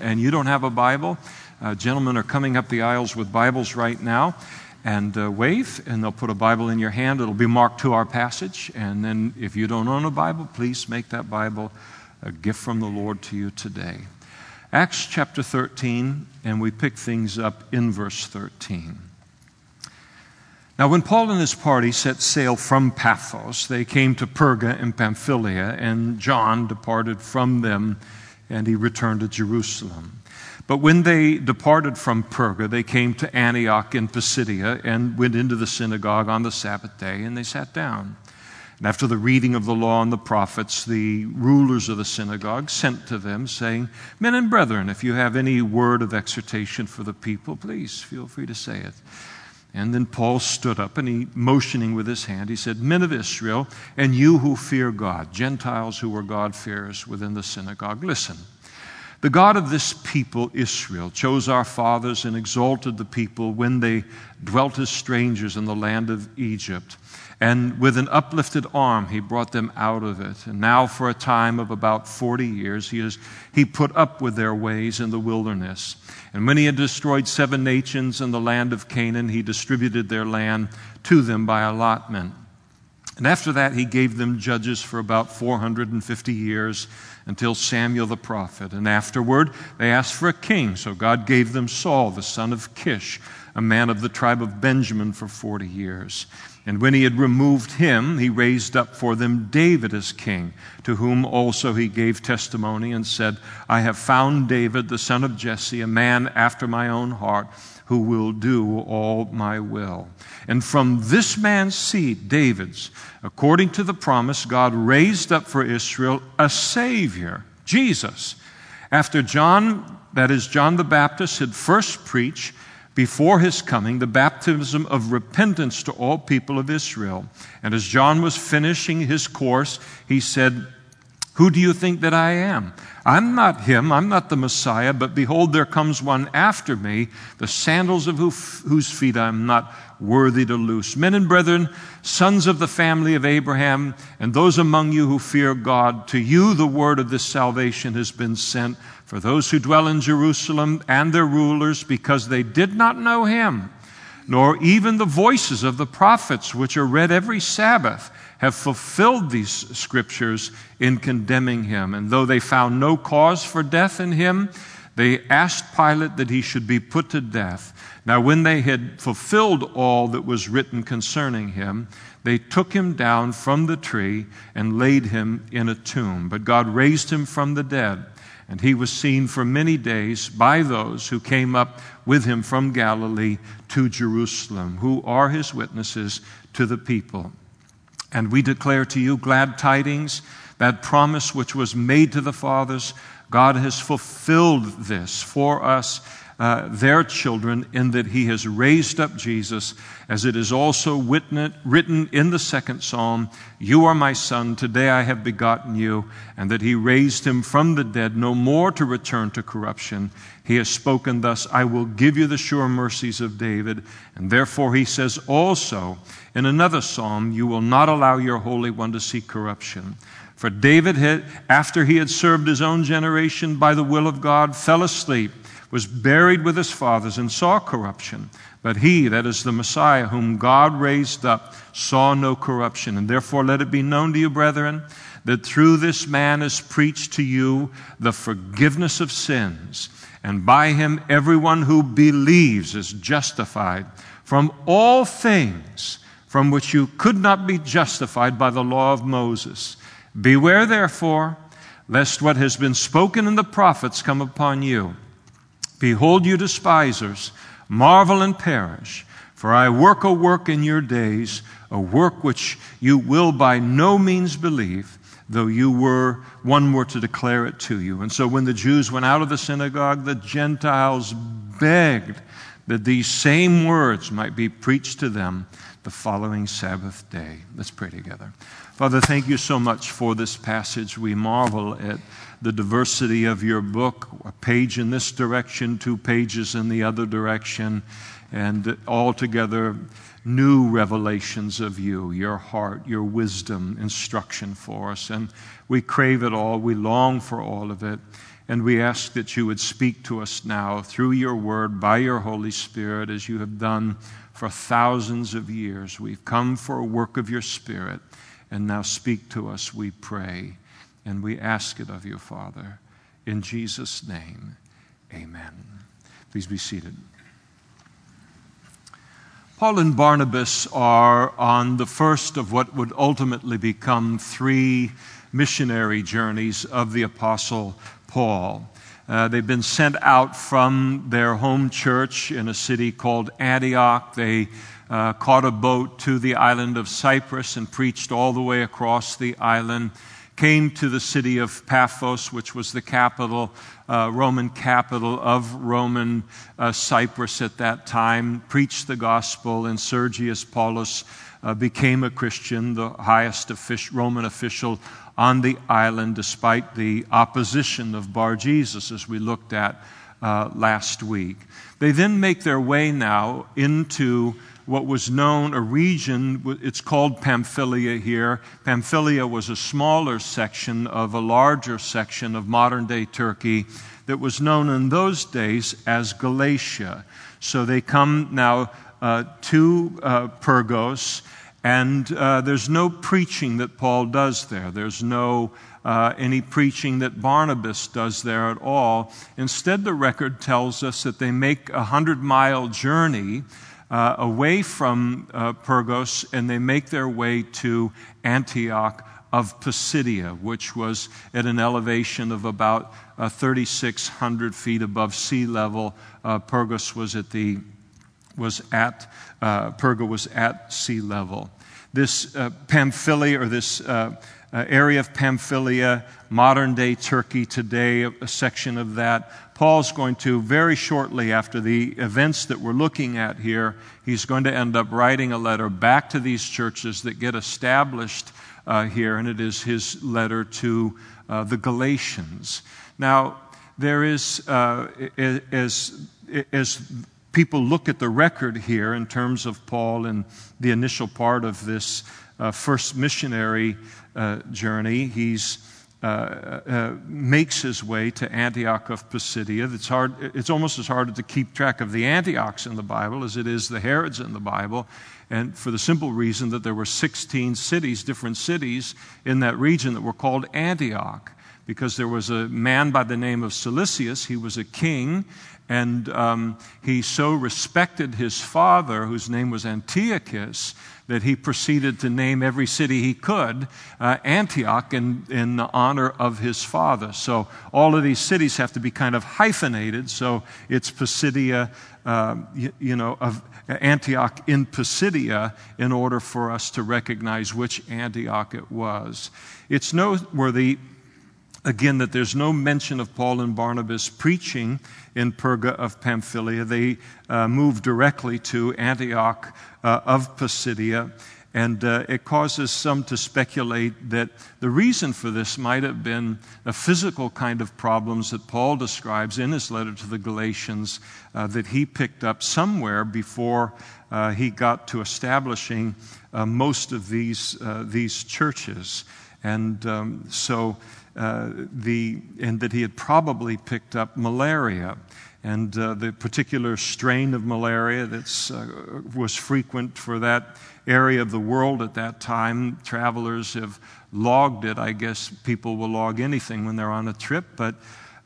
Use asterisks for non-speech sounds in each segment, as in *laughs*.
and you don't have a Bible, uh, gentlemen are coming up the aisles with Bibles right now and uh, wave, and they'll put a Bible in your hand. It'll be marked to our passage. And then if you don't own a Bible, please make that Bible a gift from the Lord to you today. Acts chapter 13, and we pick things up in verse 13. Now, when Paul and his party set sail from Paphos, they came to Perga in Pamphylia, and John departed from them, and he returned to Jerusalem. But when they departed from Perga, they came to Antioch in Pisidia and went into the synagogue on the Sabbath day, and they sat down. And after the reading of the law and the prophets, the rulers of the synagogue sent to them, saying, Men and brethren, if you have any word of exhortation for the people, please feel free to say it. And then Paul stood up and he, motioning with his hand, he said, Men of Israel, and you who fear God, Gentiles who were God-fearers within the synagogue, listen. The God of this people, Israel, chose our fathers and exalted the people when they dwelt as strangers in the land of Egypt. And with an uplifted arm, he brought them out of it. And now, for a time of about 40 years, he, has, he put up with their ways in the wilderness. And when he had destroyed seven nations in the land of Canaan, he distributed their land to them by allotment. And after that, he gave them judges for about 450 years until Samuel the prophet. And afterward, they asked for a king. So God gave them Saul, the son of Kish, a man of the tribe of Benjamin, for 40 years. And when he had removed him, he raised up for them David as king, to whom also he gave testimony and said, I have found David, the son of Jesse, a man after my own heart, who will do all my will. And from this man's seed, David's, according to the promise, God raised up for Israel a Savior, Jesus. After John, that is, John the Baptist, had first preached, before his coming the baptism of repentance to all people of Israel. And as John was finishing his course, he said, Who do you think that I am? I'm not him, I'm not the Messiah, but behold, there comes one after me, the sandals of whose feet I'm not worthy to loose. Men and brethren, sons of the family of Abraham, and those among you who fear God, to you the word of this salvation has been sent for those who dwell in Jerusalem and their rulers, because they did not know him, nor even the voices of the prophets, which are read every Sabbath, have fulfilled these scriptures in condemning him. And though they found no cause for death in him, they asked Pilate that he should be put to death. Now, when they had fulfilled all that was written concerning him, they took him down from the tree and laid him in a tomb. But God raised him from the dead and he was seen for many days by those who came up with him from Galilee to Jerusalem, who are his witnesses to the people. And we declare to you glad tidings, that promise which was made to the fathers. God has fulfilled this for us uh, their children in that he has raised up Jesus, as it is also written in the second psalm You are my son, today I have begotten you, and that he raised him from the dead, no more to return to corruption. He has spoken thus I will give you the sure mercies of David. And therefore he says also in another psalm, You will not allow your Holy One to see corruption. For David, had, after he had served his own generation by the will of God, fell asleep was buried with his fathers and saw corruption. But he, that is the Messiah, whom God raised up, saw no corruption. And therefore let it be known to you, brethren, that through this man is preached to you the forgiveness of sins. And by him everyone who believes is justified from all things from which you could not be justified by the law of Moses. Beware, therefore, lest what has been spoken in the prophets come upon you. Behold, you despisers, marvel and perish. For I work a work in your days, a work which you will by no means believe, though you were one were to declare it to you. And so when the Jews went out of the synagogue, the Gentiles begged that these same words might be preached to them the following Sabbath day. Let's pray together. Father, thank you so much for this passage. We marvel at the diversity of your book, a page in this direction, two pages in the other direction, and altogether new revelations of you, your heart, your wisdom, instruction for us. And we crave it all, we long for all of it. And we ask that you would speak to us now through your word, by your Holy Spirit, as you have done for thousands of years. We've come for a work of your Spirit. And now speak to us, we pray. And we ask it of you, Father. In Jesus' name, amen. Please be seated. Paul and Barnabas are on the first of what would ultimately become three missionary journeys of the Apostle Paul. Uh, they've been sent out from their home church in a city called Antioch. They uh, caught a boat to the island of Cyprus and preached all the way across the island. Came to the city of Paphos, which was the capital, uh, Roman capital of Roman uh, Cyprus at that time, preached the gospel, and Sergius Paulus uh, became a Christian, the highest Roman official on the island, despite the opposition of Bar Jesus, as we looked at uh, last week. They then make their way now into what was known a region, it's called Pamphylia here. Pamphylia was a smaller section of a larger section of modern day Turkey that was known in those days as Galatia. So they come now uh, to uh, Pergos, and uh, there's no preaching that Paul does there. There's no uh, any preaching that Barnabas does there at all. Instead, the record tells us that they make a hundred mile journey uh, away from uh, Pergos and they make their way to Antioch of Pisidia, which was at an elevation of about uh, 3,600 feet above sea level. Uh, Pergos was at the was at uh, Perga was at sea level. This uh, Pamphylia or this uh, area of Pamphylia, modern day Turkey today, a, a section of that. Paul's going to, very shortly after the events that we're looking at here, he's going to end up writing a letter back to these churches that get established uh, here, and it is his letter to uh, the Galatians. Now, there is, uh, as, as people look at the record here in terms of Paul and the initial part of this uh, first missionary uh, journey. He's uh, uh, makes his way to Antioch of Pisidia. It's, hard, it's almost as hard to keep track of the Antiochs in the Bible as it is the Herods in the Bible. And for the simple reason that there were 16 cities, different cities in that region that were called Antioch. Because there was a man by the name of Seleucus, he was a king, and um, he so respected his father, whose name was Antiochus, that he proceeded to name every city he could uh, Antioch in, in honor of his father. So all of these cities have to be kind of hyphenated. So it's Pisidia, uh, you, you, know, of Antioch in Pisidia in order for us to recognize which Antioch it was. It's noteworthy again that there's no mention of Paul and Barnabas preaching in Perga of Pamphylia. They uh, moved directly to Antioch uh, of Pisidia. And uh, it causes some to speculate that the reason for this might have been a physical kind of problems that Paul describes in his letter to the Galatians uh, that he picked up somewhere before uh, he got to establishing uh, most of these, uh, these churches. And um, so uh, the, and that he had probably picked up malaria. And uh, the particular strain of malaria that uh, was frequent for that area of the world at that time, travelers have logged it. I guess people will log anything when they're on a trip, but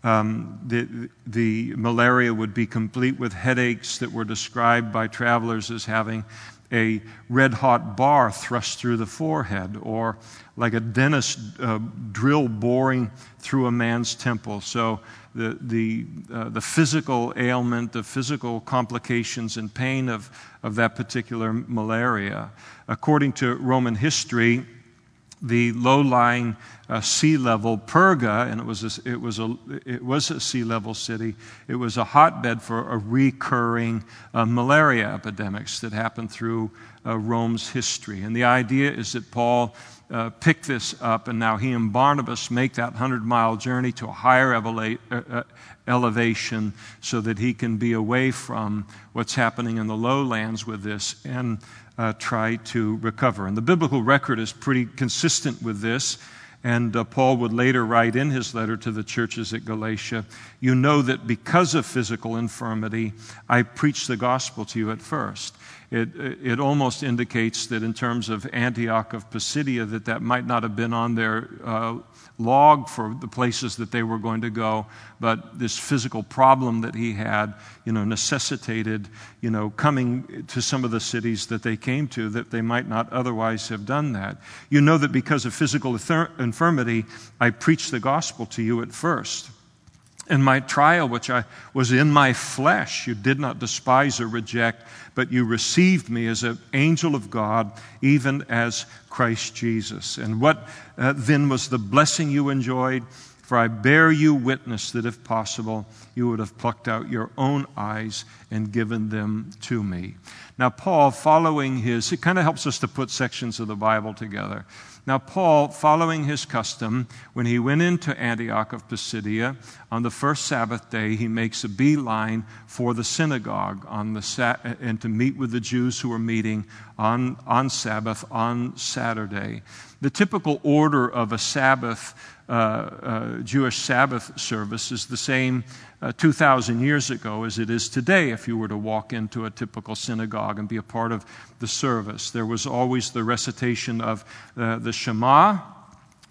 um, the, the malaria would be complete with headaches that were described by travelers as having a red hot bar thrust through the forehead, or like a dentist uh, drill boring through a man's temple. So the, the, uh, the physical ailment, the physical complications and pain of, of that particular malaria. According to Roman history, the low-lying uh, sea level Perga, and it was a, it was a it was a sea level city. It was a hotbed for a recurring uh, malaria epidemics that happened through uh, Rome's history. And the idea is that Paul uh, picked this up, and now he and Barnabas make that hundred mile journey to a higher uh, uh, elevation so that he can be away from what's happening in the lowlands with this and uh, try to recover. And the biblical record is pretty consistent with this. And uh, Paul would later write in his letter to the churches at Galatia, You know that because of physical infirmity, I preached the gospel to you at first. It, it almost indicates that in terms of Antioch of Pisidia, that that might not have been on their uh, log for the places that they were going to go, but this physical problem that he had, you know, necessitated, you know, coming to some of the cities that they came to that they might not otherwise have done that. You know that because of physical infirmity, I preached the gospel to you at first. In my trial, which I was in my flesh, you did not despise or reject, but you received me as an angel of God, even as Christ Jesus. And what uh, then was the blessing you enjoyed? For I bear you witness that if possible, you would have plucked out your own eyes and given them to me. Now, Paul, following his, it kind of helps us to put sections of the Bible together. Now, Paul, following his custom, when he went into Antioch of Pisidia on the first Sabbath day, he makes a beeline for the synagogue on the sa- and to meet with the Jews who were meeting on, on Sabbath on Saturday. The typical order of a Sabbath, Jewish Sabbath service is the same uh, 2,000 years ago as it is today if you were to walk into a typical synagogue and be a part of the service. There was always the recitation of uh, the Shema,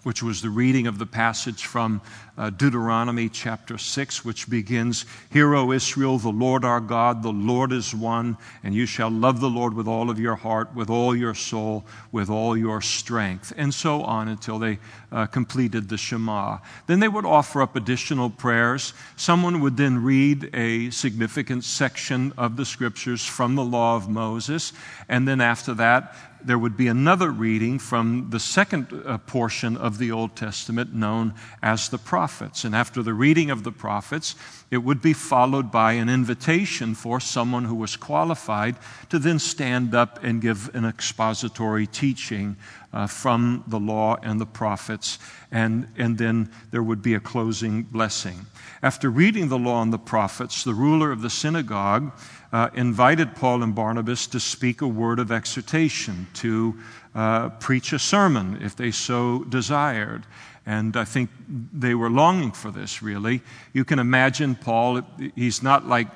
which was the reading of the passage from uh, Deuteronomy chapter 6, which begins Hear, O Israel, the Lord our God, the Lord is one, and you shall love the Lord with all of your heart, with all your soul, with all your strength, and so on until they uh, completed the Shema. Then they would offer up additional prayers. Someone would then read a significant section of the scriptures from the law of Moses, and then after that, there would be another reading from the second uh, portion of the Old Testament known as the prophets. And after the reading of the prophets, it would be followed by an invitation for someone who was qualified to then stand up and give an expository teaching uh, from the law and the prophets. And, and then there would be a closing blessing. After reading the law and the prophets, the ruler of the synagogue uh, invited Paul and Barnabas to speak a word of exhortation, to uh, preach a sermon if they so desired. And I think they were longing for this, really. You can imagine Paul, he's not like,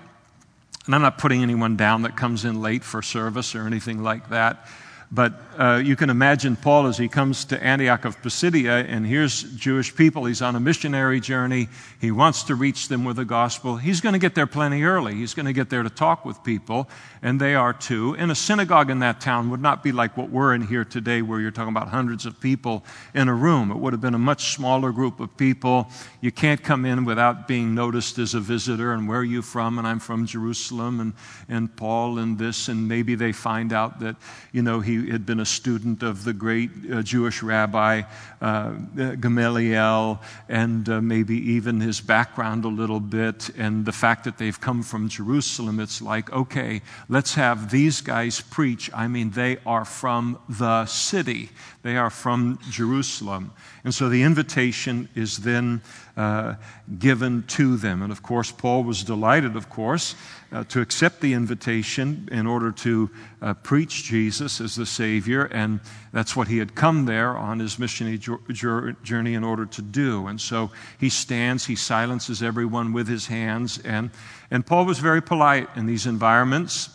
and I'm not putting anyone down that comes in late for service or anything like that. But uh, you can imagine Paul as he comes to Antioch of Pisidia, and here's Jewish people. He's on a missionary journey. He wants to reach them with the gospel. He's going to get there plenty early. He's going to get there to talk with people, and they are too. And a synagogue in that town would not be like what we're in here today, where you're talking about hundreds of people in a room. It would have been a much smaller group of people. You can't come in without being noticed as a visitor, and where are you from? And I'm from Jerusalem, and, and Paul, and this, and maybe they find out that, you know, he had been a student of the great uh, Jewish rabbi uh, Gamaliel, and uh, maybe even his background a little bit, and the fact that they've come from Jerusalem. It's like, okay, let's have these guys preach. I mean, they are from the city, they are from Jerusalem. And so the invitation is then uh, given to them. And of course, Paul was delighted, of course, uh, to accept the invitation in order to uh, preach Jesus as the Savior. And that's what he had come there on his missionary journey in order to do. And so he stands, he silences everyone with his hands. And, and Paul was very polite in these environments.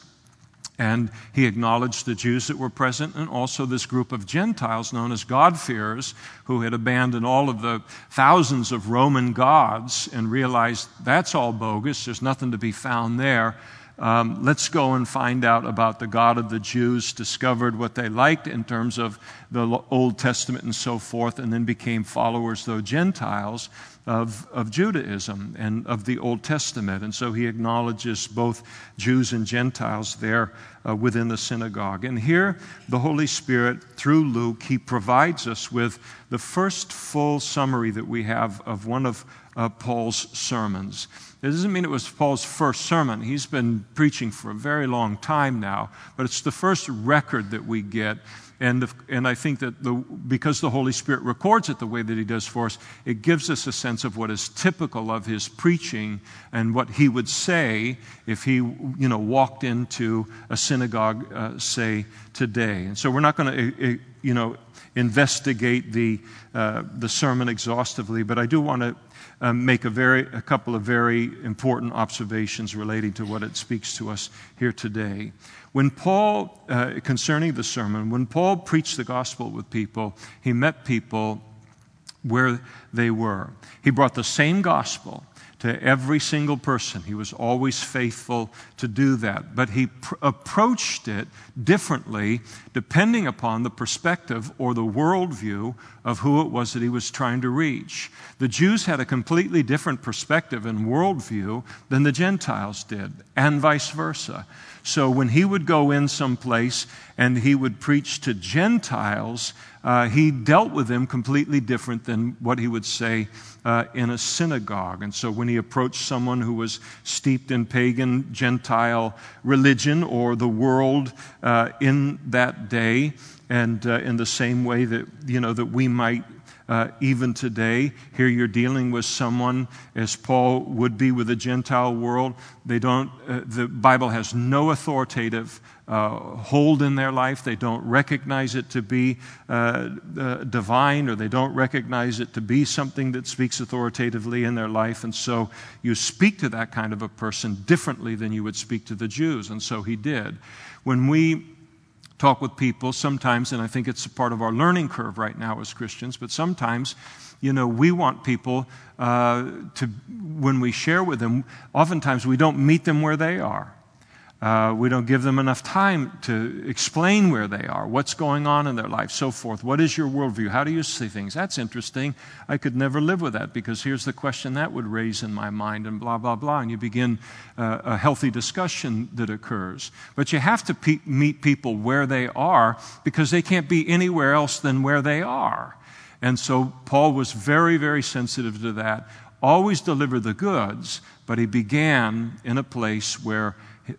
And he acknowledged the Jews that were present and also this group of Gentiles known as God-fearers who had abandoned all of the thousands of Roman gods and realized that's all bogus, there's nothing to be found there. Um, let's go and find out about the God of the Jews, discovered what they liked in terms of the Old Testament and so forth, and then became followers, though Gentiles, of, of Judaism and of the Old Testament. And so he acknowledges both Jews and Gentiles there uh, within the synagogue. And here, the Holy Spirit, through Luke, he provides us with the first full summary that we have of one of uh, Paul's sermons. It doesn't mean it was Paul's first sermon. He's been preaching for a very long time now, but it's the first record that we get and, and I think that the, because the Holy Spirit records it the way that He does for us, it gives us a sense of what is typical of His preaching and what He would say if He you know, walked into a synagogue, uh, say, today. And so we're not going to uh, uh, you know, investigate the, uh, the sermon exhaustively, but I do want to um, make a, very, a couple of very important observations relating to what it speaks to us here today. When Paul, uh, concerning the sermon, when Paul preached the gospel with people, he met people where they were. He brought the same gospel to every single person. He was always faithful to do that. But he pr- approached it differently depending upon the perspective or the worldview of who it was that he was trying to reach. The Jews had a completely different perspective and worldview than the Gentiles did, and vice versa. So when he would go in someplace and he would preach to Gentiles, uh, he dealt with them completely different than what he would say uh, in a synagogue. And so when he approached someone who was steeped in pagan Gentile religion or the world uh, in that day, and uh, in the same way that you know that we might uh, even today. Here you're dealing with someone, as Paul would be with the Gentile world. They don't, uh, the Bible has no authoritative uh, hold in their life. They don't recognize it to be uh, uh, divine, or they don't recognize it to be something that speaks authoritatively in their life. And so you speak to that kind of a person differently than you would speak to the Jews. And so he did. When we talk with people sometimes, and I think it's a part of our learning curve right now as Christians, but sometimes, you know, we want people uh, to, when we share with them, oftentimes we don't meet them where they are. Uh, we don't give them enough time to explain where they are, what's going on in their life, so forth. What is your worldview? How do you see things? That's interesting. I could never live with that because here's the question that would raise in my mind, and blah, blah, blah. And you begin uh, a healthy discussion that occurs. But you have to pe- meet people where they are because they can't be anywhere else than where they are. And so Paul was very, very sensitive to that. Always deliver the goods, but he began in a place where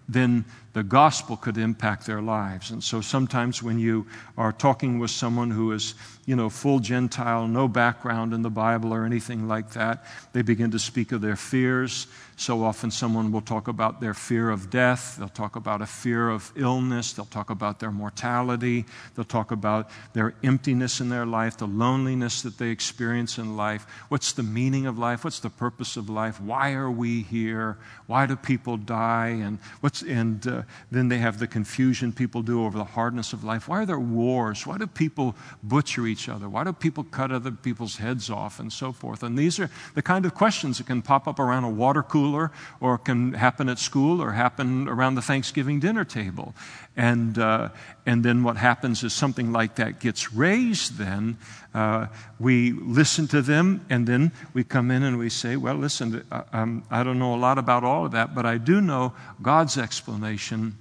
then the gospel could impact their lives. And so sometimes when you are talking with someone who is, you know, full Gentile, no background in the Bible or anything like that, they begin to speak of their fears. So often someone will talk about their fear of death, they'll talk about a fear of illness, they'll talk about their mortality, they'll talk about their emptiness in their life, the loneliness that they experience in life. What's the meaning of life? What's the purpose of life? Why are we here? Why do people die? And what's and uh, then they have the confusion people do over the hardness of life. Why are there wars? Why do people butcher each other? Why do people cut other people's heads off and so forth? And these are the kind of questions that can pop up around a water cooler or can happen at school or happen around the Thanksgiving dinner table. And, uh, and then what happens is something like that gets raised, then uh, we listen to them, and then we come in and we say, Well, listen, uh, um, I don't know a lot about all of that, but I do know God's explanation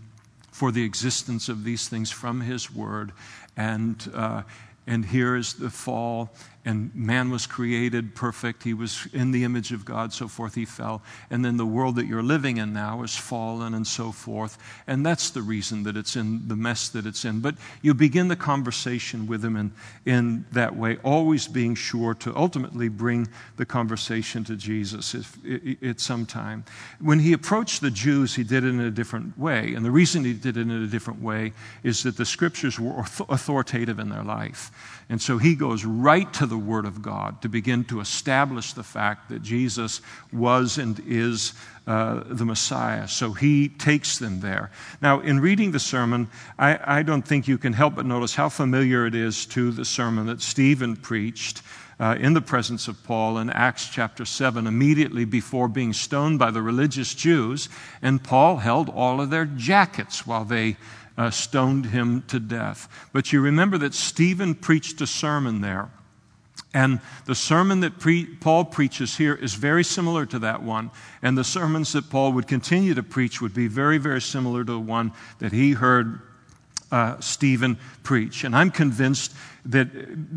for the existence of these things from His Word. And, uh, and here is the fall, and man was created perfect. He was in the image of God, so forth. He fell. And then the world that you're living in now is fallen, and so forth. And that's the reason that it's in the mess that it's in. But you begin the conversation with him in, in that way, always being sure to ultimately bring the conversation to Jesus if, at some time. When he approached the Jews, he did it in a different way. And the reason he did it in a different way is that the scriptures were authoritative in their life. And so he goes right to the Word of God to begin to establish the fact that Jesus was and is uh, the Messiah. So he takes them there. Now, in reading the sermon, I, I, don't think you can help but notice how familiar it is to the sermon that Stephen preached. Uh, in the presence of Paul in Acts chapter 7, immediately before being stoned by the religious Jews, and Paul held all of their jackets while they uh, stoned him to death. But you remember that Stephen preached a sermon there. And the sermon that pre- Paul preaches here is very similar to that one. And the sermons that Paul would continue to preach would be very, very similar to the one that he heard uh, Stephen preach. And I'm convinced that,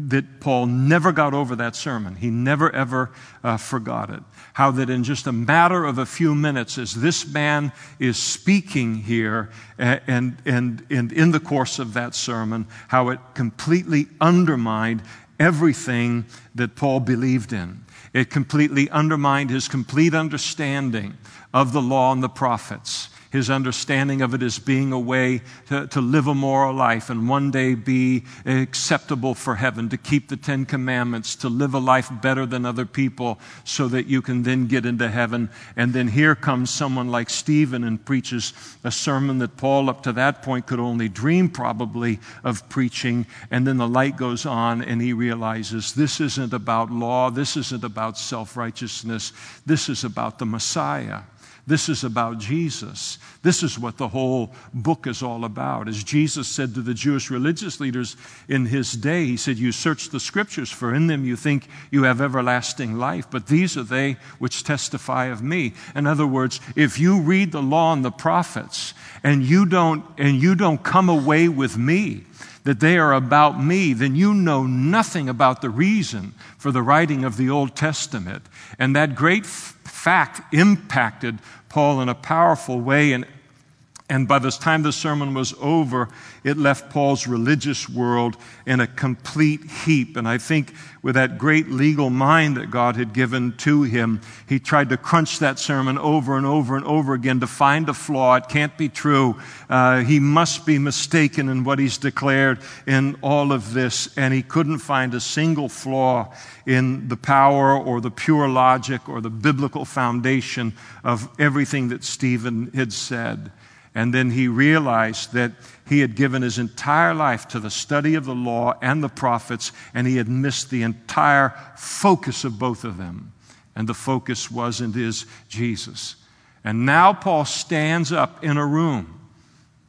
that Paul never got over that sermon. He never, ever uh, forgot it. How that in just a matter of a few minutes, as this man is speaking here, and, and, and in the course of that sermon, how it completely undermined everything that Paul believed in. It completely undermined his complete understanding of the law and the prophets his understanding of it as being a way to, to live a moral life and one day be acceptable for heaven, to keep the Ten Commandments, to live a life better than other people so that you can then get into heaven. And then here comes someone like Stephen and preaches a sermon that Paul, up to that point, could only dream probably of preaching. And then the light goes on and he realizes this isn't about law, this isn't about self righteousness, this is about the Messiah. This is about Jesus. This is what the whole book is all about. As Jesus said to the Jewish religious leaders in his day, He said, You search the scriptures, for in them you think you have everlasting life, but these are they which testify of me. In other words, if you read the law and the prophets and you don't, and you don't come away with me, that they are about me, then you know nothing about the reason for the writing of the Old Testament. And that great f- fact impacted Paul in a powerful way. And and by the time the sermon was over, it left Paul's religious world in a complete heap. And I think with that great legal mind that God had given to him, he tried to crunch that sermon over and over and over again to find a flaw. It can't be true. Uh, he must be mistaken in what he's declared in all of this. And he couldn't find a single flaw in the power or the pure logic or the biblical foundation of everything that Stephen had said. And then he realized that he had given his entire life to the study of the law and the prophets, and he had missed the entire focus of both of them. And the focus was and is Jesus. And now Paul stands up in a room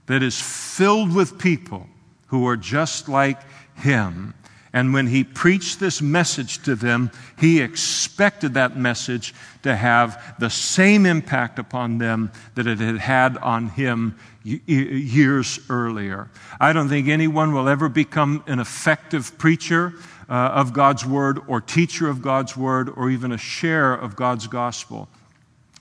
that is filled with people who are just like him. And when he preached this message to them, he expected that message to have the same impact upon them that it had had on him years earlier. I don't think anyone will ever become an effective preacher uh, of God's word or teacher of God's word or even a share of God's gospel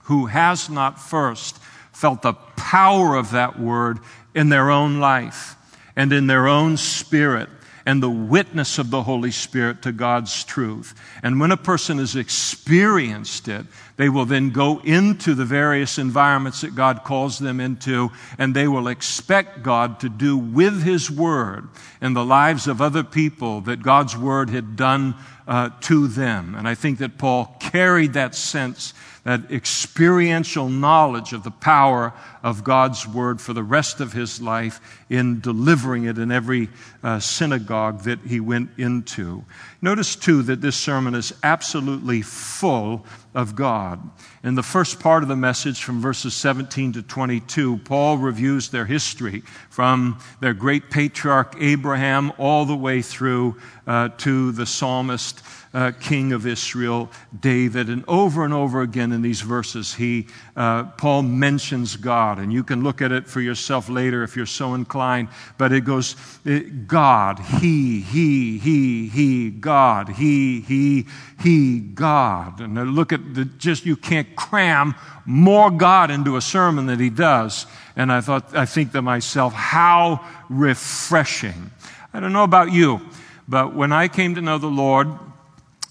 who has not first felt the power of that word in their own life and in their own spirit and the witness of the Holy Spirit to God's truth. And when a person has experienced it, they will then go into the various environments that God calls them into, and they will expect God to do with His Word in the lives of other people that God's Word had done uh, to them. And I think that Paul carried that sense that experiential knowledge of the power of God's word for the rest of his life in delivering it in every uh, synagogue that he went into. Notice, too, that this sermon is absolutely full of God. In the first part of the message, from verses 17 to 22, Paul reviews their history from their great patriarch Abraham all the way through uh, to the psalmist uh, king of Israel, David. And over and over again in these verses, he, uh, Paul mentions God. And you can look at it for yourself later if you're so inclined. But it goes, it, God, He, He, He, He, God, He, He, He, God. And look at the, just, you can't cram more God into a sermon than he does. And I thought, I think to myself, how refreshing. I don't know about you, but when I came to know the Lord,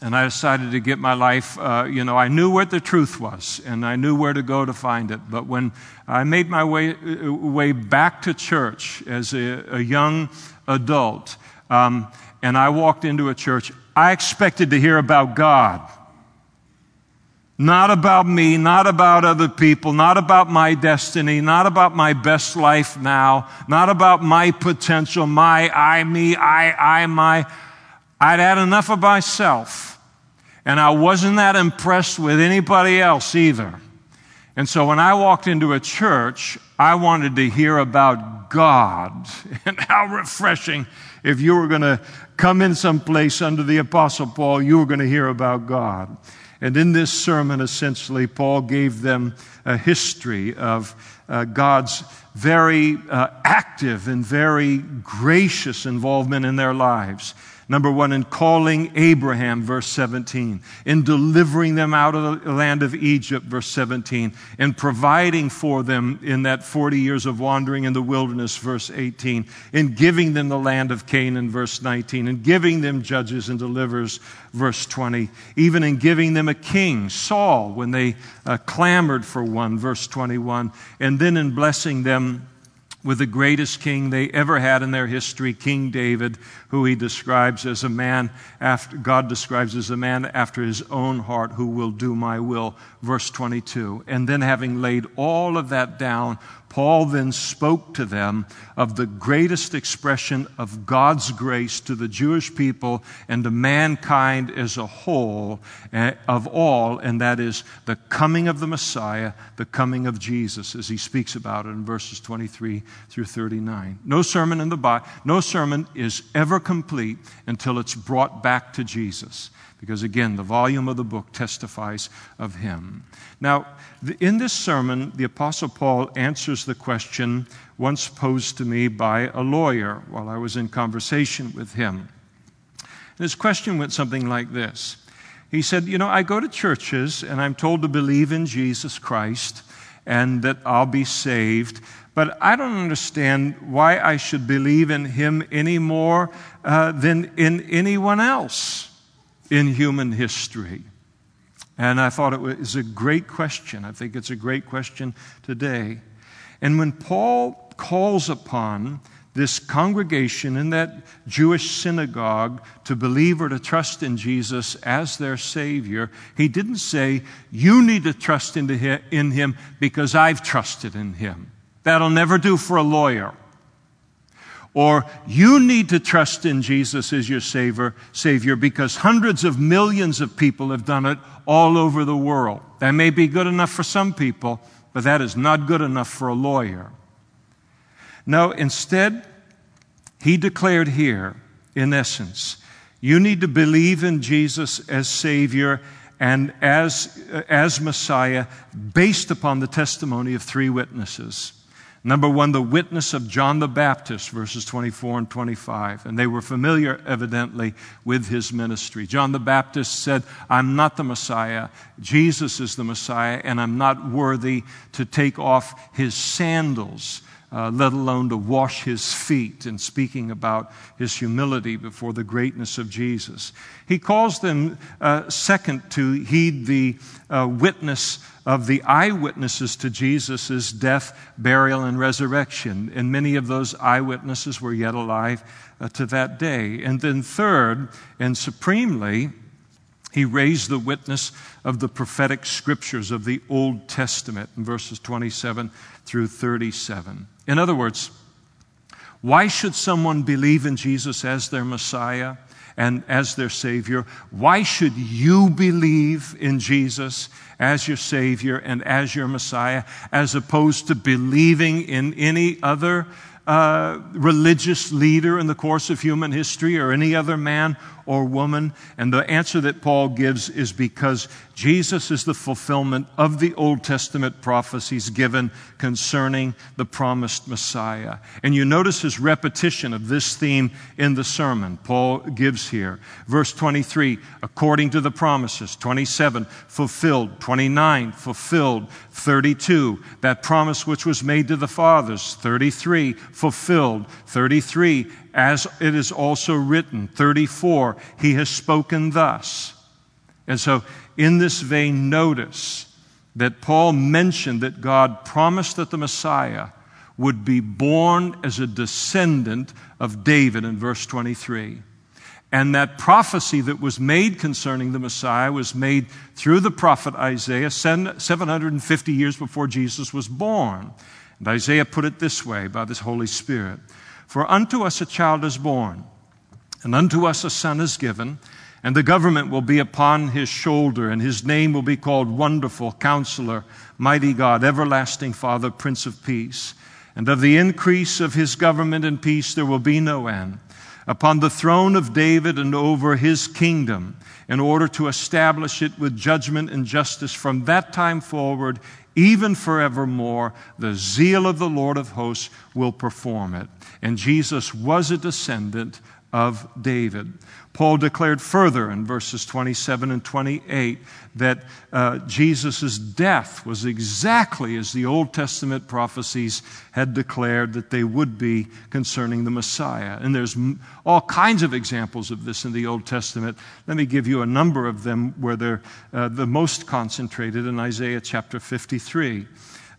and I decided to get my life, uh, you know, I knew what the truth was and I knew where to go to find it. But when I made my way, uh, way back to church as a, a young adult, um, and I walked into a church, I expected to hear about God. Not about me, not about other people, not about my destiny, not about my best life now, not about my potential, my I, me, I, I, my. I'd had enough of myself. And I wasn't that impressed with anybody else either. And so when I walked into a church, I wanted to hear about God *laughs* and how refreshing if you were going to come in someplace under the Apostle Paul, you were going to hear about God. And in this sermon, essentially, Paul gave them a history of uh, God's very uh, active and very gracious involvement in their lives. Number one, in calling Abraham, verse 17, in delivering them out of the land of Egypt, verse 17, in providing for them in that 40 years of wandering in the wilderness, verse 18, in giving them the land of Canaan, verse 19, in giving them judges and deliverers, verse 20, even in giving them a king, Saul, when they uh, clamored for one, verse 21, and then in blessing them with the greatest king they ever had in their history, King David, who he describes as a man after, God describes as a man after his own heart who will do my will, verse 22. And then having laid all of that down, Paul then spoke to them of the greatest expression of God's grace to the Jewish people and to mankind as a whole eh, of all, and that is the coming of the Messiah, the coming of Jesus, as he speaks about it in verses 23 through 39. No sermon in the Bible, no sermon is ever complete until it's brought back to Jesus because again, the volume of the book testifies of him. Now, in this sermon, the Apostle Paul answers the question once posed to me by a lawyer while I was in conversation with him. And his question went something like this He said, You know, I go to churches and I'm told to believe in Jesus Christ and that I'll be saved. But I don't understand why I should believe in him any more uh, than in anyone else in human history? And I thought it was a great question. I think it's a great question today. And when Paul calls upon this congregation in that Jewish synagogue to believe or to trust in Jesus as their Savior, he didn't say, You need to trust in him because I've trusted in him. That'll never do for a lawyer. Or you need to trust in Jesus as your savior, savior because hundreds of millions of people have done it all over the world. That may be good enough for some people, but that is not good enough for a lawyer. No, instead, he declared here, in essence, you need to believe in Jesus as Savior and as, as Messiah based upon the testimony of three witnesses. Number one, the witness of John the Baptist, verses 24 and 25. And they were familiar, evidently, with his ministry. John the Baptist said, I'm not the Messiah. Jesus is the Messiah, and I'm not worthy to take off his sandals uh, let alone to wash his feet, and speaking about his humility before the greatness of Jesus. He calls them, uh, second, to heed the uh, witness of the eyewitnesses to Jesus' death, burial, and resurrection. And many of those eyewitnesses were yet alive uh, to that day. And then, third, and supremely, he raised the witness of the prophetic scriptures of the Old Testament in verses 27 through 37. In other words, why should someone believe in Jesus as their Messiah and as their Savior? Why should you believe in Jesus as your Savior and as your Messiah as opposed to believing in any other uh, religious leader in the course of human history or any other man or woman? And the answer that Paul gives is because Jesus is the fulfillment of the Old Testament prophecies given concerning the promised Messiah. And you notice his repetition of this theme in the sermon Paul gives here. Verse 23, according to the promises. 27, fulfilled. 29, fulfilled. 32, that promise which was made to the fathers. 33, fulfilled. 33, as it is also written. 34, he has spoken thus. And so, in this vein, notice that Paul mentioned that God promised that the Messiah would be born as a descendant of David in verse 23. And that prophecy that was made concerning the Messiah was made through the prophet Isaiah 750 years before Jesus was born. And Isaiah put it this way by the Holy Spirit For unto us a child is born, and unto us a son is given and the government will be upon his shoulder, and his name will be called Wonderful, Counselor, Mighty God, Everlasting Father, Prince of Peace. And of the increase of his government and peace there will be no end upon the throne of David and over his kingdom, in order to establish it with judgment and justice from that time forward, even forevermore. The zeal of the Lord of hosts will perform it. And Jesus was a descendant of David. Paul declared further in verses 27 and 28 that uh, Jesus' death was exactly as the Old Testament prophecies had declared that they would be concerning the Messiah. And there's all kinds of examples of this in the Old Testament. Let me give you a number of them where they're uh, the most concentrated in Isaiah chapter 53,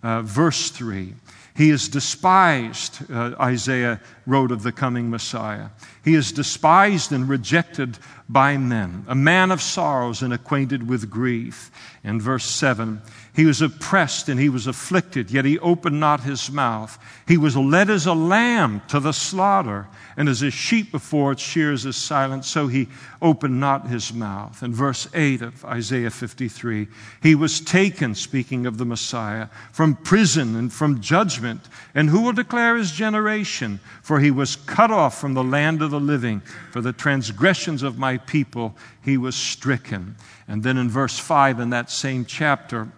uh, verse 3. He is despised, uh, Isaiah wrote of the coming Messiah. He is despised and rejected by men, a man of sorrows and acquainted with grief. In verse 7, he was oppressed and he was afflicted, yet he opened not his mouth. He was led as a lamb to the slaughter, and as a sheep before its shears is silent, so he opened not his mouth. In verse 8 of Isaiah 53, he was taken, speaking of the Messiah, from prison and from judgment. And who will declare his generation? For he was cut off from the land of the living. For the transgressions of my people he was stricken. And then in verse 5 in that same chapter,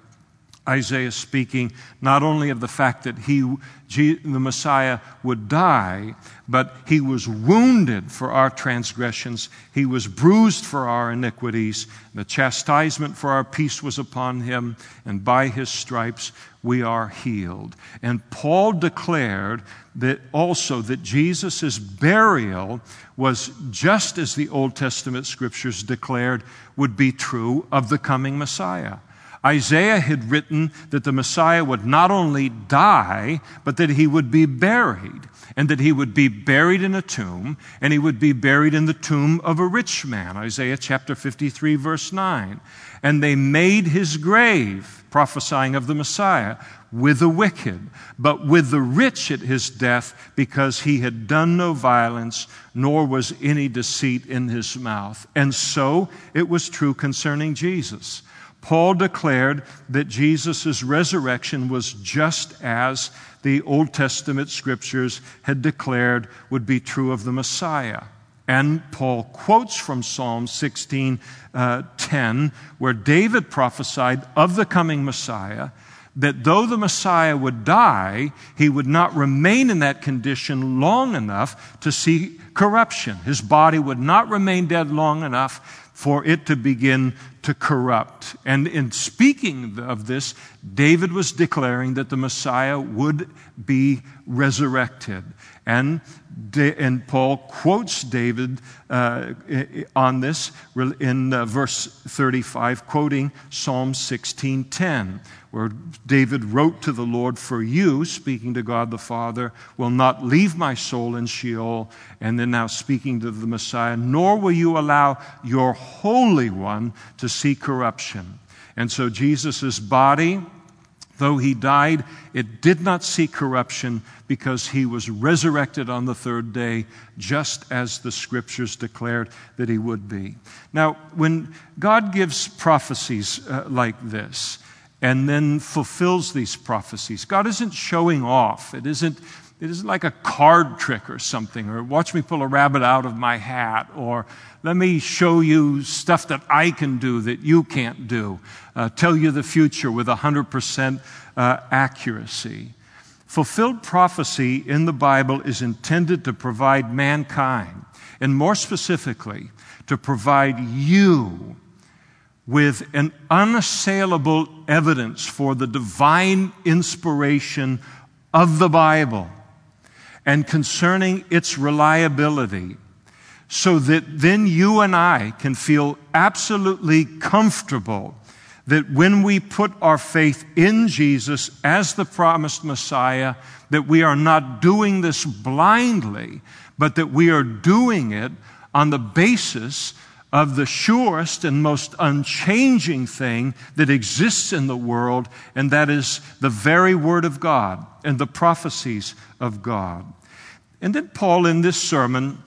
Isaiah speaking not only of the fact that he, the Messiah, would die, but he was wounded for our transgressions, he was bruised for our iniquities. The chastisement for our peace was upon him, and by his stripes we are healed. And Paul declared that also that Jesus' burial was just as the Old Testament scriptures declared would be true of the coming Messiah. Isaiah had written that the Messiah would not only die, but that he would be buried, and that he would be buried in a tomb, and he would be buried in the tomb of a rich man. Isaiah chapter 53, verse 9. And they made his grave, prophesying of the Messiah, with the wicked, but with the rich at his death, because he had done no violence, nor was any deceit in his mouth. And so it was true concerning Jesus. Paul declared that Jesus' resurrection was just as the Old Testament scriptures had declared would be true of the Messiah. And Paul quotes from Psalm 16 uh, 10, where David prophesied of the coming Messiah that though the Messiah would die, he would not remain in that condition long enough to see corruption. His body would not remain dead long enough for it to begin to corrupt. And in speaking of this, David was declaring that the Messiah would be resurrected. And, and Paul quotes David uh, on this in uh, verse 35, quoting Psalm 16:10, where David wrote to the Lord, For you, speaking to God the Father, will not leave my soul in Sheol. And then now speaking to the Messiah, nor will you allow your Holy One to see corruption. And so Jesus' body, though he died, it did not see corruption because he was resurrected on the third day, just as the scriptures declared that he would be. Now, when God gives prophecies uh, like this, and then fulfills these prophecies. God isn't showing off. It isn't, it isn't like a card trick or something, or watch me pull a rabbit out of my hat, or let me show you stuff that I can do that you can't do, uh, tell you the future with 100% uh, accuracy. Fulfilled prophecy in the Bible is intended to provide mankind, and more specifically, to provide you with an unassailable evidence for the divine inspiration of the Bible and concerning its reliability, so that then you and I can feel absolutely comfortable that when we put our faith in Jesus as the promised Messiah, that we are not doing this blindly, but that we are doing it on the basis of the surest and most unchanging thing that exists in the world, and that is the very Word of God and the prophecies of God. And then Paul, in this sermon,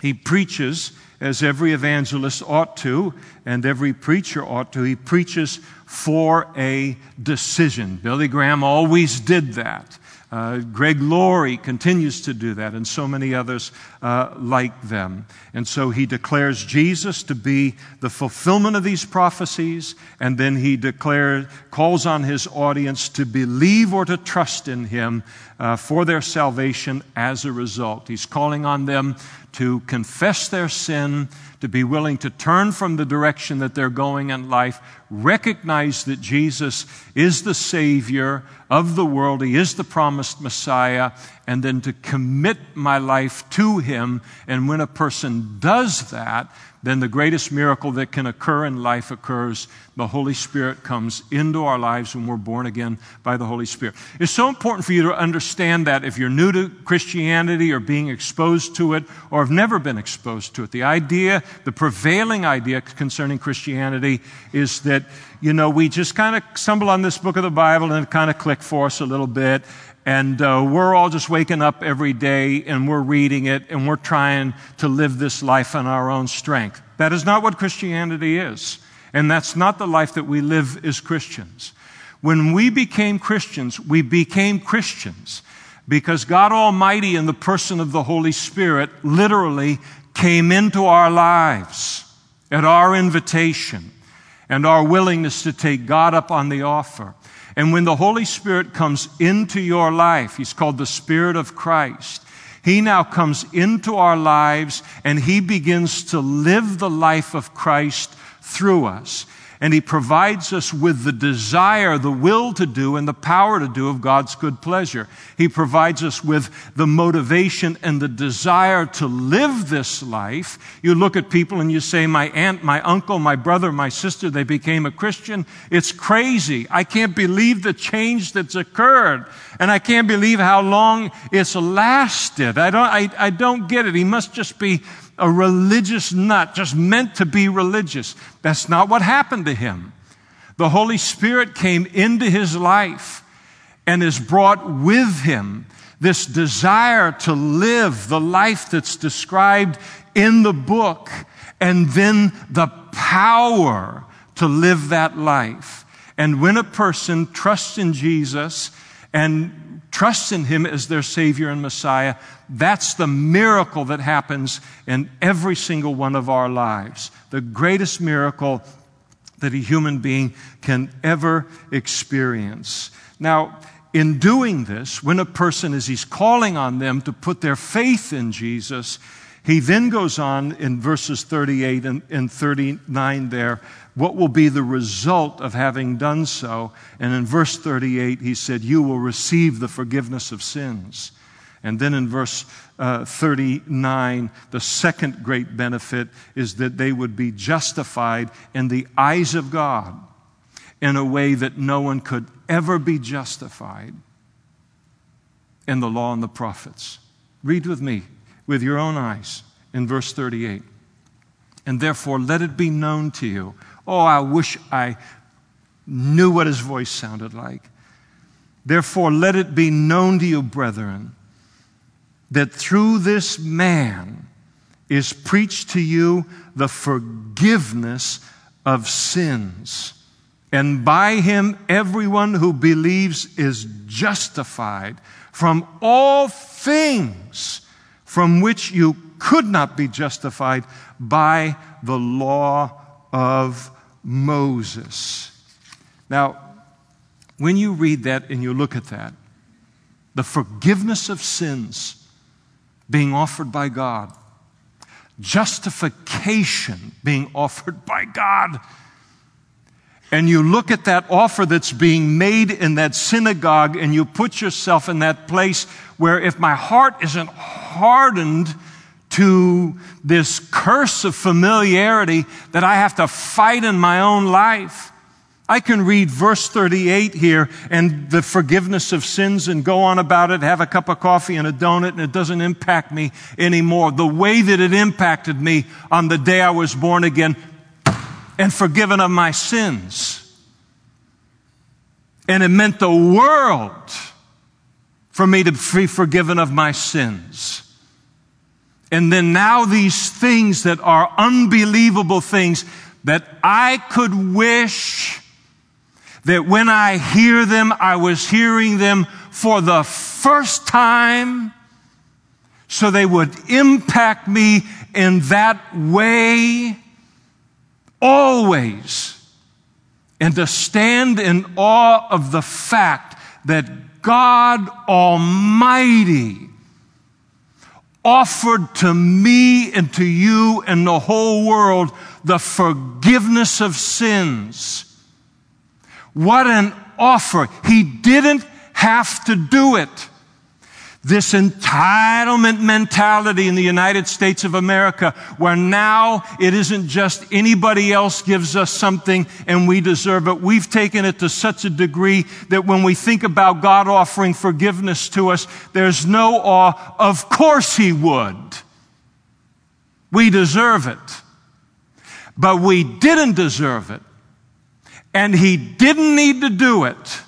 he preaches, as every evangelist ought to, and every preacher ought to, he preaches for a decision. Billy Graham always did that. Uh, Greg Laurie continues to do that, and so many others uh, like them. And so he declares Jesus to be the fulfillment of these prophecies, and then he declares, calls on his audience to believe or to trust in him uh, for their salvation as a result. He's calling on them to confess their sin, to be willing to turn from the direction that they're going in life, recognize that Jesus is the Savior of the world, He is the promised Messiah, and then to commit my life to Him. And when a person does that, then the greatest miracle that can occur in life occurs. The Holy Spirit comes into our lives when we're born again by the Holy Spirit. It's so important for you to understand that if you're new to Christianity or being exposed to it or have never been exposed to it. The idea, the prevailing idea concerning Christianity is that, you know, we just kind of stumble on this book of the Bible and it kind of clicked for us a little bit and uh, we're all just waking up every day and we're reading it and we're trying to live this life on our own strength. That is not what Christianity is. And that's not the life that we live as Christians. When we became Christians, we became Christians because God Almighty, in the person of the Holy Spirit, literally came into our lives at our invitation and our willingness to take God up on the offer. And when the Holy Spirit comes into your life, He's called the Spirit of Christ. He now comes into our lives and He begins to live the life of Christ through us and He provides us with the desire, the will to do, and the power to do of God's good pleasure. He provides us with the motivation and the desire to live this life. You look at people and you say, My aunt, my uncle, my brother, my sister, they became a Christian. It's crazy. I can't believe the change that's occurred. And I can't believe how long it's lasted. I don't, I, I don't get it. He must just be a religious nut, just meant to be religious. That's not what happened to him. The Holy Spirit came into his life and has brought with him this desire to live the life that's described in the book and then the power to live that life. And when a person trusts in Jesus and trusts in Him as their Savior and Messiah, that's the miracle that happens in every single one of our lives. The greatest miracle that a human being can ever experience. Now, in doing this, when a person is, he's calling on them to put their faith in Jesus, he then goes on in verses 38 and, and 39 there what will be the result of having done so. And in verse 38, he said, You will receive the forgiveness of sins. And then in verse uh, 39, the second great benefit is that they would be justified in the eyes of God in a way that no one could ever be justified in the law and the prophets. Read with me, with your own eyes, in verse 38. And therefore, let it be known to you Oh, I wish I knew what his voice sounded like. Therefore, let it be known to you, brethren, that through this man is preached to you the forgiveness of sins. And by him, everyone who believes is justified from all things from which you could not be justified by the law of Moses. Now, when you read that and you look at that, the forgiveness of sins being offered by God, justification being offered by God, and you look at that offer that's being made in that synagogue and you put yourself in that place where if my heart isn't hardened to this curse of familiarity that I have to fight in my own life. I can read verse 38 here and the forgiveness of sins and go on about it, have a cup of coffee and a donut, and it doesn't impact me anymore. The way that it impacted me on the day I was born again and forgiven of my sins. And it meant the world for me to be forgiven of my sins. And then now these things that are unbelievable things that I could wish that when I hear them, I was hearing them for the first time, so they would impact me in that way always. And to stand in awe of the fact that God Almighty offered to me and to you and the whole world the forgiveness of sins. What an offer. He didn't have to do it. This entitlement mentality in the United States of America, where now it isn't just anybody else gives us something and we deserve it. We've taken it to such a degree that when we think about God offering forgiveness to us, there's no awe. Of course He would. We deserve it. But we didn't deserve it. And He didn't need to do it.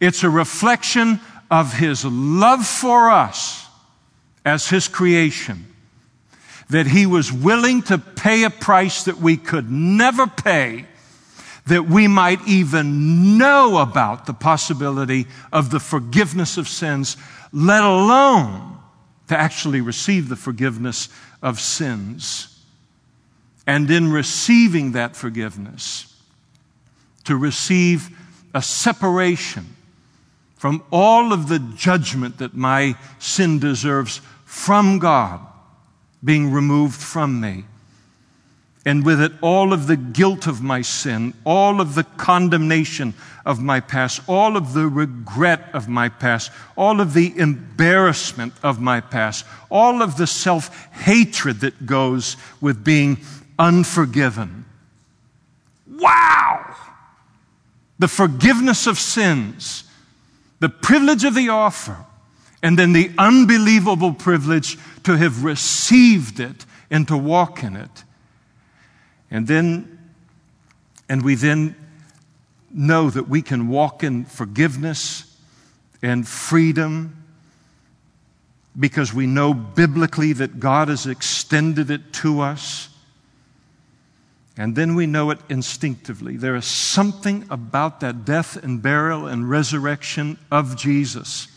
It's a reflection of his love for us as his creation, that he was willing to pay a price that we could never pay, that we might even know about the possibility of the forgiveness of sins, let alone to actually receive the forgiveness of sins. And in receiving that forgiveness, to receive a separation from all of the judgment that my sin deserves from God being removed from me. And with it, all of the guilt of my sin, all of the condemnation of my past, all of the regret of my past, all of the embarrassment of my past, all of the self hatred that goes with being unforgiven. Wow! The forgiveness of sins the privilege of the offer, and then the unbelievable privilege to have received it and to walk in it. And then, and we then know that we can walk in forgiveness and freedom because we know biblically that God has extended it to us. And then we know it instinctively. There is something about that death and burial and resurrection of Jesus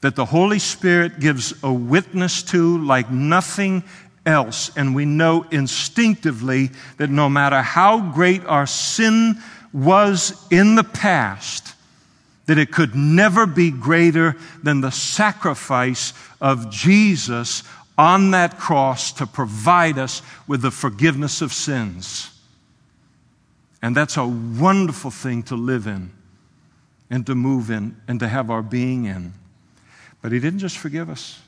that the Holy Spirit gives a witness to like nothing else. And we know instinctively that no matter how great our sin was in the past, that it could never be greater than the sacrifice of Jesus on that cross to provide us with the forgiveness of sins. And that's a wonderful thing to live in and to move in and to have our being in. But He didn't just forgive us,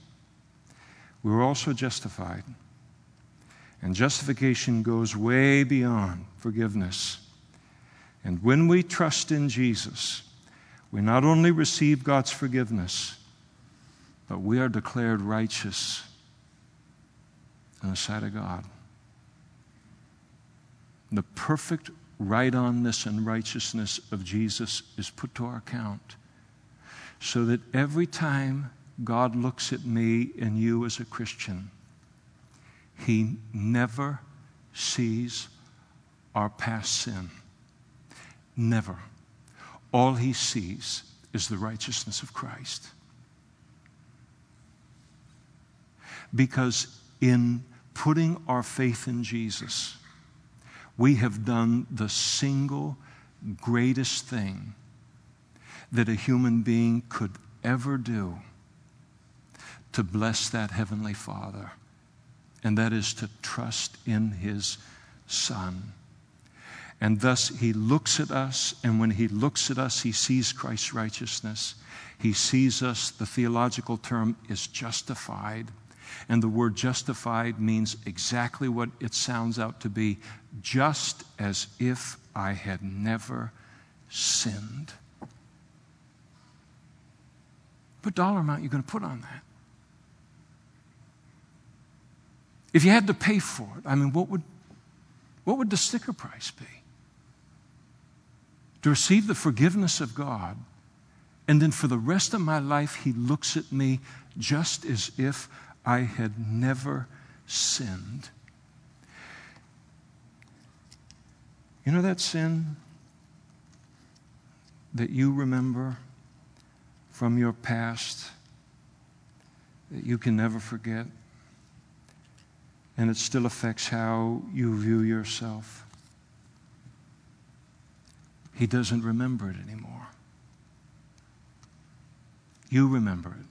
we were also justified. And justification goes way beyond forgiveness. And when we trust in Jesus, we not only receive God's forgiveness, but we are declared righteous in the sight of God. The perfect right onness and righteousness of Jesus is put to our account so that every time God looks at me and you as a Christian, He never sees our past sin. Never. All He sees is the righteousness of Christ. Because in putting our faith in Jesus, we have done the single greatest thing that a human being could ever do to bless that Heavenly Father, and that is to trust in His Son. And thus He looks at us, and when He looks at us, He sees Christ's righteousness. He sees us, the theological term is justified. And the word justified means exactly what it sounds out to be just as if I had never sinned. What dollar amount are you going to put on that? If you had to pay for it, I mean, what would, what would the sticker price be? To receive the forgiveness of God, and then for the rest of my life, He looks at me just as if I had never sinned. You know that sin that you remember from your past that you can never forget, and it still affects how you view yourself. He doesn't remember it anymore. You remember it,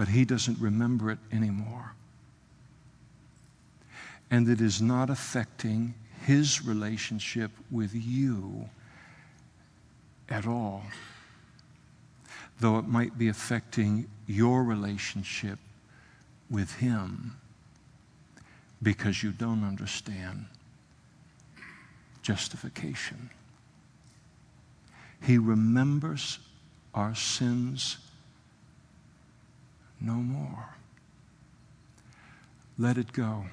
but he doesn't remember it anymore. And it is not affecting his relationship with you at all, though it might be affecting your relationship with him because you don't understand justification. He remembers our sins no more. Let it go.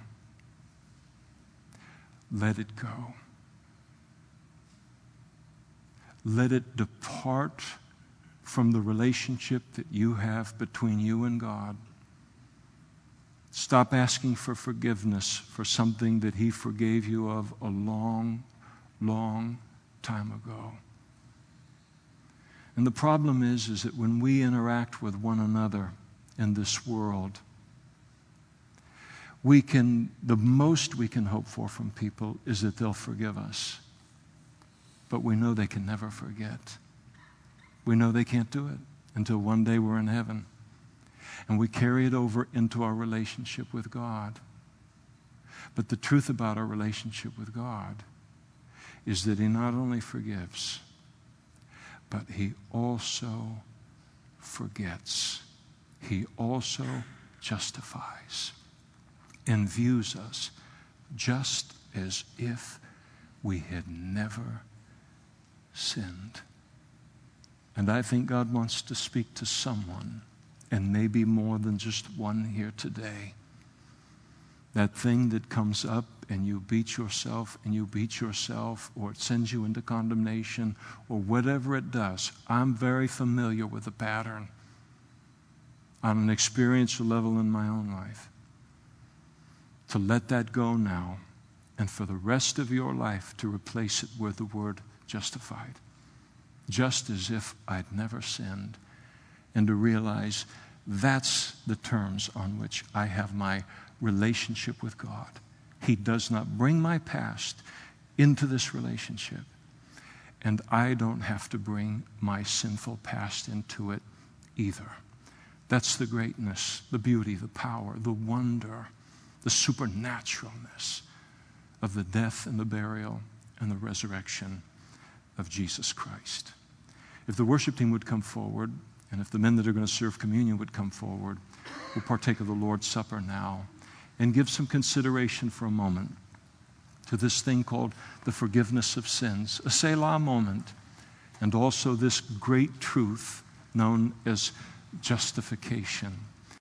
Let it go. Let it depart from the relationship that you have between you and God. Stop asking for forgiveness for something that He forgave you of a long, long time ago. And the problem is, is that when we interact with one another in this world, we can, the most we can hope for from people is that they'll forgive us. But we know they can never forget. We know they can't do it until one day we're in heaven. And we carry it over into our relationship with God. But the truth about our relationship with God is that He not only forgives, but he also forgets. He also justifies and views us just as if we had never sinned. And I think God wants to speak to someone, and maybe more than just one here today. That thing that comes up and you beat yourself and you beat yourself, or it sends you into condemnation, or whatever it does, I'm very familiar with the pattern on an experiential level in my own life. To let that go now, and for the rest of your life to replace it with the word justified, just as if I'd never sinned, and to realize that's the terms on which I have my relationship with God. He does not bring my past into this relationship. And I don't have to bring my sinful past into it either. That's the greatness, the beauty, the power, the wonder, the supernaturalness of the death and the burial and the resurrection of Jesus Christ. If the worship team would come forward, and if the men that are going to serve communion would come forward, we'll partake of the Lord's Supper now and give some consideration for a moment to this thing called the forgiveness of sins, a Selah moment, and also this great truth known as justification.